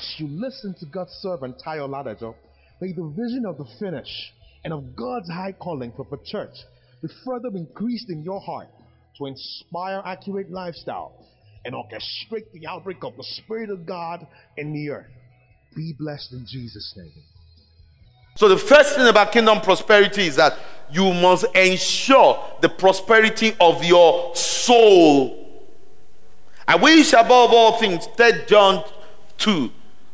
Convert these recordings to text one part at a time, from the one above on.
as you listen to God's servant Tayo Ladejo, may the vision of the finish and of God's high calling for the church be further increased in your heart to inspire accurate lifestyle and orchestrate the outbreak of the Spirit of God in the earth. Be blessed in Jesus' name. So, the first thing about kingdom prosperity is that you must ensure the prosperity of your soul. I wish above all things, 3 John 2,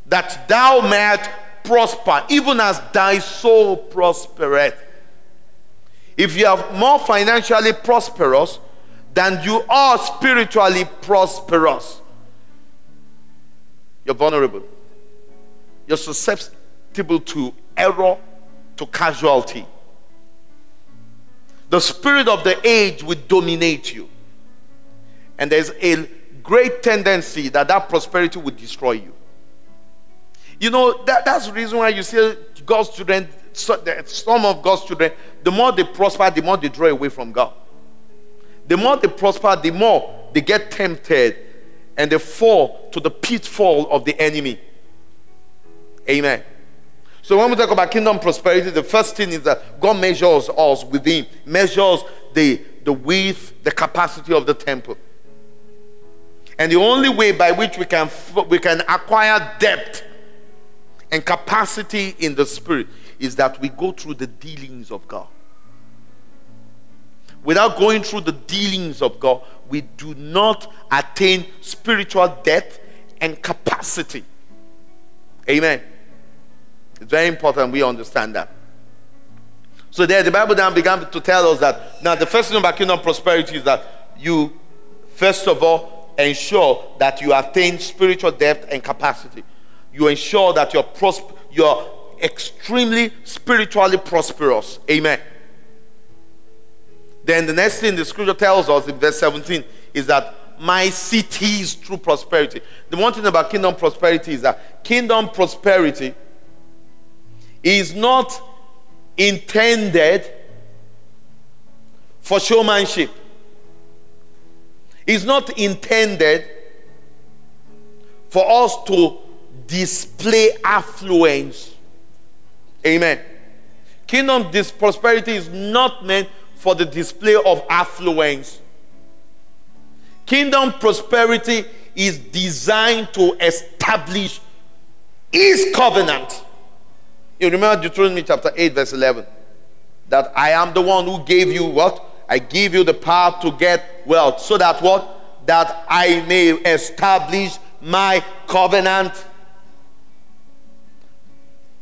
that thou mayest prosper, even as thy soul prospereth. If you are more financially prosperous than you are spiritually prosperous, you're vulnerable. You're susceptible to error, to casualty. The spirit of the age will dominate you. And there's a great tendency that that prosperity will destroy you. You know, that, that's the reason why you see God's children, some of God's children, the more they prosper, the more they draw away from God. The more they prosper, the more they get tempted and they fall to the pitfall of the enemy. Amen. So when we talk about kingdom prosperity, the first thing is that God measures us within, measures the, the width, the capacity of the temple. And the only way by which we can we can acquire depth and capacity in the spirit is that we go through the dealings of God. Without going through the dealings of God, we do not attain spiritual depth and capacity. Amen. It's very important we understand that. So there, the Bible then began to tell us that now the first thing about kingdom prosperity is that you, first of all, ensure that you attain spiritual depth and capacity you ensure that you're, prosp- you're extremely spiritually prosperous. Amen. Then the next thing the scripture tells us in verse 17 is that my city is true prosperity. The one thing about kingdom prosperity is that kingdom prosperity is not intended for showmanship. It's not intended for us to display affluence. Amen. Kingdom this prosperity is not meant for the display of affluence. Kingdom prosperity is designed to establish his covenant. You remember Deuteronomy chapter 8, verse 11. That I am the one who gave you what? I give you the power to get wealth. So that what? That I may establish my covenant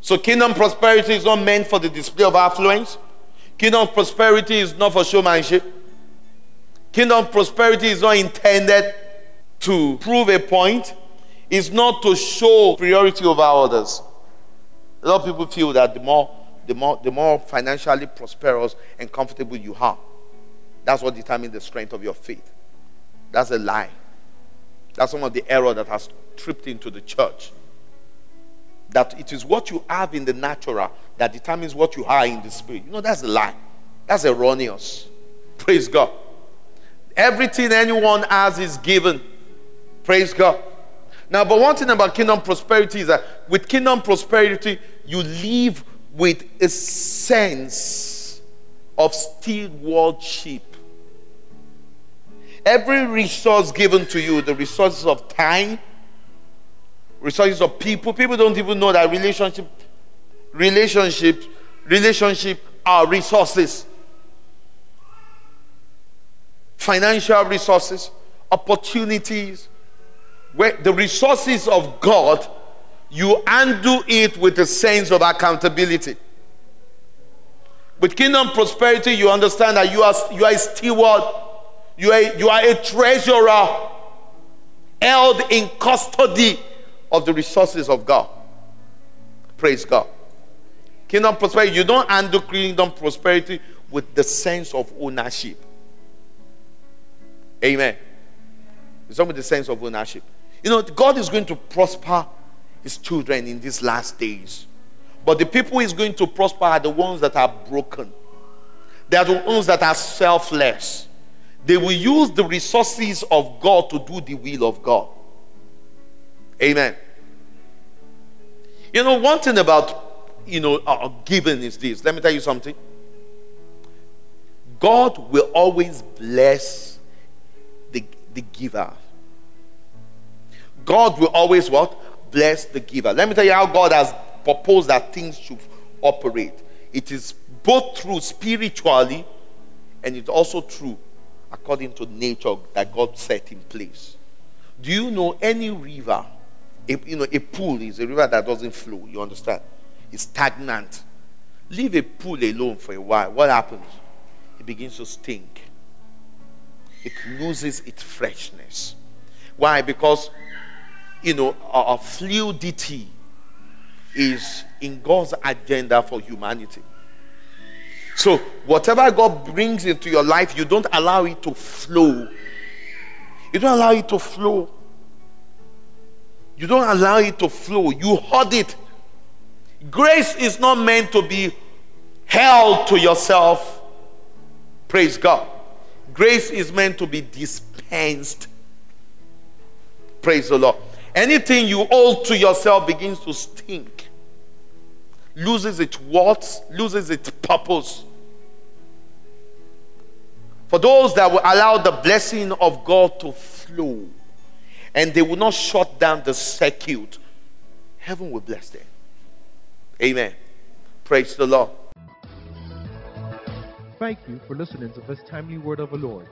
so, kingdom prosperity is not meant for the display of affluence. Kingdom prosperity is not for showmanship. Kingdom prosperity is not intended to prove a point. It's not to show superiority over others. A lot of people feel that the more, the more, the more financially prosperous and comfortable you are, that's what determines the strength of your faith. That's a lie. That's some of the error that has tripped into the church that it is what you have in the natural that determines what you are in the spirit. You know, that's a lie. That's erroneous. Praise God. Everything anyone has is given. Praise God. Now, but one thing about kingdom prosperity is that with kingdom prosperity, you live with a sense of stewardship. Every resource given to you, the resources of time, resources of people. People don't even know that relationship, relationship, relationship are resources. Financial resources, opportunities, where the resources of God, you undo it with a sense of accountability. With kingdom prosperity, you understand that you are, you are a steward, you are, you are a treasurer held in custody of the resources of God. Praise God. Kingdom prosperity, you don't handle kingdom prosperity with the sense of ownership. Amen. It's not with the sense of ownership. You know, God is going to prosper his children in these last days. But the people he's going to prosper are the ones that are broken. They are the ones that are selfless. They will use the resources of God to do the will of God. Amen. You know, one thing about, you know, uh, giving is this. Let me tell you something. God will always bless the, the giver. God will always what? Bless the giver. Let me tell you how God has proposed that things should operate. It is both true spiritually and it's also true according to nature that God set in place. Do you know any river? A, you know, a pool is a river that doesn't flow. You understand? It's stagnant. Leave a pool alone for a while. What happens? It begins to stink. It loses its freshness. Why? Because you know, our fluidity is in God's agenda for humanity. So, whatever God brings into your life, you don't allow it to flow. You don't allow it to flow. You don't allow it to flow. You hold it. Grace is not meant to be held to yourself. Praise God. Grace is meant to be dispensed. Praise the Lord. Anything you hold to yourself begins to stink, loses its worth, loses its purpose. For those that will allow the blessing of God to flow and they will not shut down the circuit, heaven will bless them. Amen. Praise the Lord. Thank you for listening to this timely word of the Lord.